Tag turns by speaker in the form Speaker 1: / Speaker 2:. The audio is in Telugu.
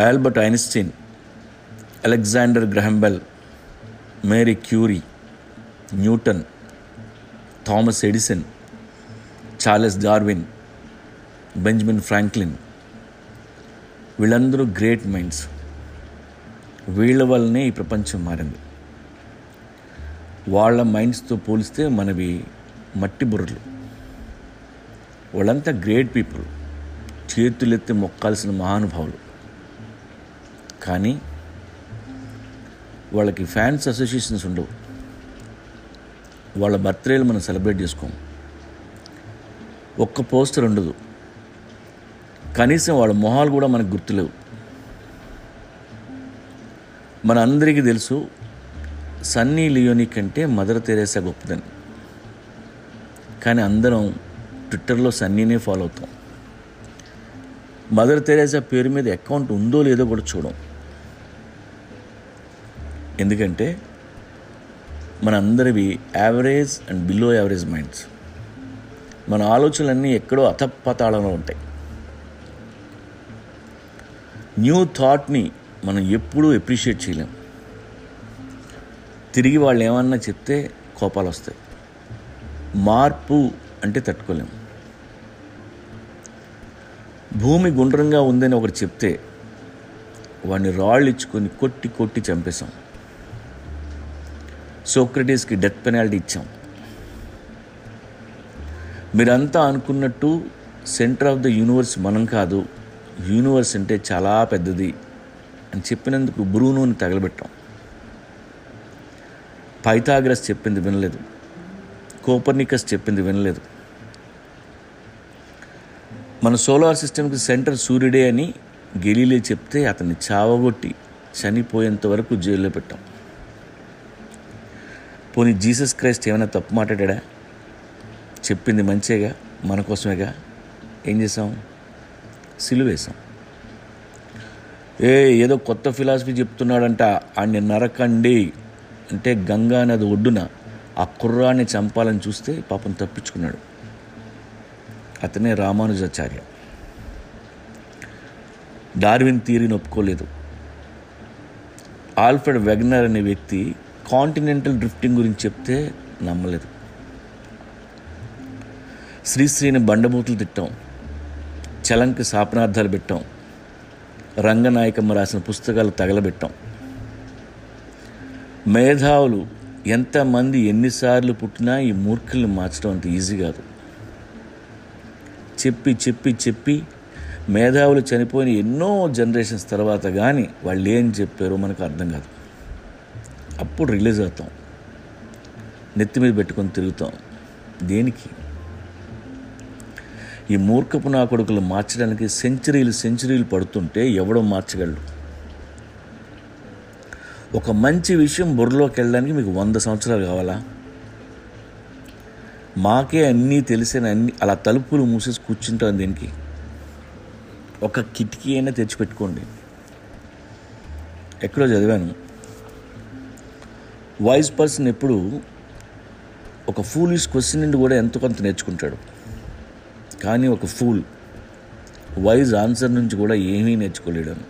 Speaker 1: Albert Einstein Alexander Graham Bell Marie Curie Newton Thomas Edison Charles Darwin Benjamin Franklin. వీళ్ళందరూ గ్రేట్ మైండ్స్. వీళ్ళ వల్లనే ఈ ప్రపంచం మారింది. వాళ్ళ మైండ్స్తో పోలిస్తే మనవి మట్టి బుర్రలు. వాళ్ళంతా గ్రేట్ పీపుల్. చేతులెత్తి మొక్కాల్సిన మహానుభావులు. కానీ వాళ్ళకి ఫ్యాన్స్ అసోసియేషన్స్ ఉండవు. వాళ్ళ బర్త్డేలు మనం సెలబ్రేట్ చేసుకోం ఒక్క పోస్టర్ ఉండదు. కనీసం వాళ్ళ మొహాలు కూడా మనకు గుర్తులేవు. మన అందరికీ తెలుసు సన్నీ లియోని కంటే మదర్ తెరేసా గొప్పదని కానీ అందరం ట్విట్టర్లో సన్నీనే ఫాలో అవుతాం. మదర్ తెరేసా పేరు మీద అకౌంట్ ఉందో లేదో కూడా చూడం. ఎందుకంటే మన అందరివి average and below average minds మన ఆలోచనలన్నీ ఎక్కడో అతపతాళంలో ఉంటాయి. న్యూ థాట్ని మనం ఎప్పుడూ ఎప్రిషియేట్ చేయలేం. తిరిగి వాళ్ళు ఏమన్నా చెప్తే కోపాలు వస్తాయి మార్పు అంటే తట్టుకోలేం. భూమి గుండ్రంగా ఉందని ఒకటి చెప్తే వాడిని రాళ్ళు ఇచ్చుకొని కొట్టి కొట్టి చంపేశాం. సోక్రటీస్కి డెత్ పెనాల్టీ ఇచ్చాం. మీరంతా అనుకున్నట్టు సెంటర్ ఆఫ్ ద యూనివర్స్ మనం కాదు యూనివర్స్ అంటే చాలా పెద్దది అని చెప్పినందుకు బ్రూనోని తగలబెట్టాం. పైథాగ్రస్ చెప్పింది వినలేదు. కోపర్నికస్ చెప్పింది వినలేదు. మన సోలార్ సిస్టమ్కి సెంటర్ సూర్యుడే అని గెలీలే చెప్తే అతన్ని చావగొట్టి చనిపోయేంత వరకు జైల్లో పెట్టాం. పోనీ జీసస్ క్రైస్ట్ ఏమైనా తప్పు మాట్లాడా చెప్పింది మంచిగా మన కోసమేగా? ఏం చేసాం సిలువేశాం ఏ ఏదో కొత్త ఫిలాసఫీ చెప్తున్నాడంట. ఆడిని నరకండి. అంటే గంగా నది ఒడ్డున ఆ కుర్రాన్ని చంపాలని చూస్తే పాపం తప్పించుకున్నాడు. అతనే రామానుజాచార్య. డార్విన్ థియరీని ఒప్పుకోలేదు. ఆల్ఫ్రెడ్ వెగ్నర్ అనే వ్యక్తి కాంటినెంటల్ డ్రిఫ్టింగ్ గురించి చెప్తే నమ్మలేదు. శ్రీశ్రీని బండబూతులు తిట్టాం. చలంకి శాపనార్థాలు పెట్టాం. రంగనాయకమ్మ రాసిన పుస్తకాలు తగలబెట్టాం. మేధావులు ఎంతమంది ఎన్నిసార్లు పుట్టినా ఈ మూర్ఖుల్ని మార్చడం అంత ఈజీ కాదు. చెప్పి చెప్పి చెప్పి మేధావులు చనిపోయిన ఎన్నో జనరేషన్స్ తర్వాత కానీ వాళ్ళు ఏం చెప్పారో మనకు అర్థం కాదు. అప్పుడు రిలీజ్ అవుతాం. నెత్తి మీద పెట్టుకొని తిరుగుతాం. దేనికి? ఈ మూర్ఖపు నా కొడుకులు మార్చడానికి సెంచరీలు సెంచరీలు పడుతుంటే ఎవడో మార్చగలడు. ఒక మంచి విషయం బుర్రలోకి వెళ్ళడానికి మీకు వంద సంవత్సరాలు కావాలా? మాకే అన్నీ తెలిసిన అన్ని అలా తలుపులు మూసేసి కూర్చుంటాం దీనికి? ఒక కిటికీ అయినా తెచ్చిపెట్టుకోండి ఎక్కడో చదివాను. వాయిస్ పర్సన్ ఎప్పుడు ఒక ఫూలిష్ క్వశ్చన్ నుండి కూడా ఎంతో కొంత నేర్చుకుంటాడు. కానీ ఒక ఫూల్ వైజ్ ఆన్సర్ నుంచి కూడా ఏమీ నేర్చుకోలేడాను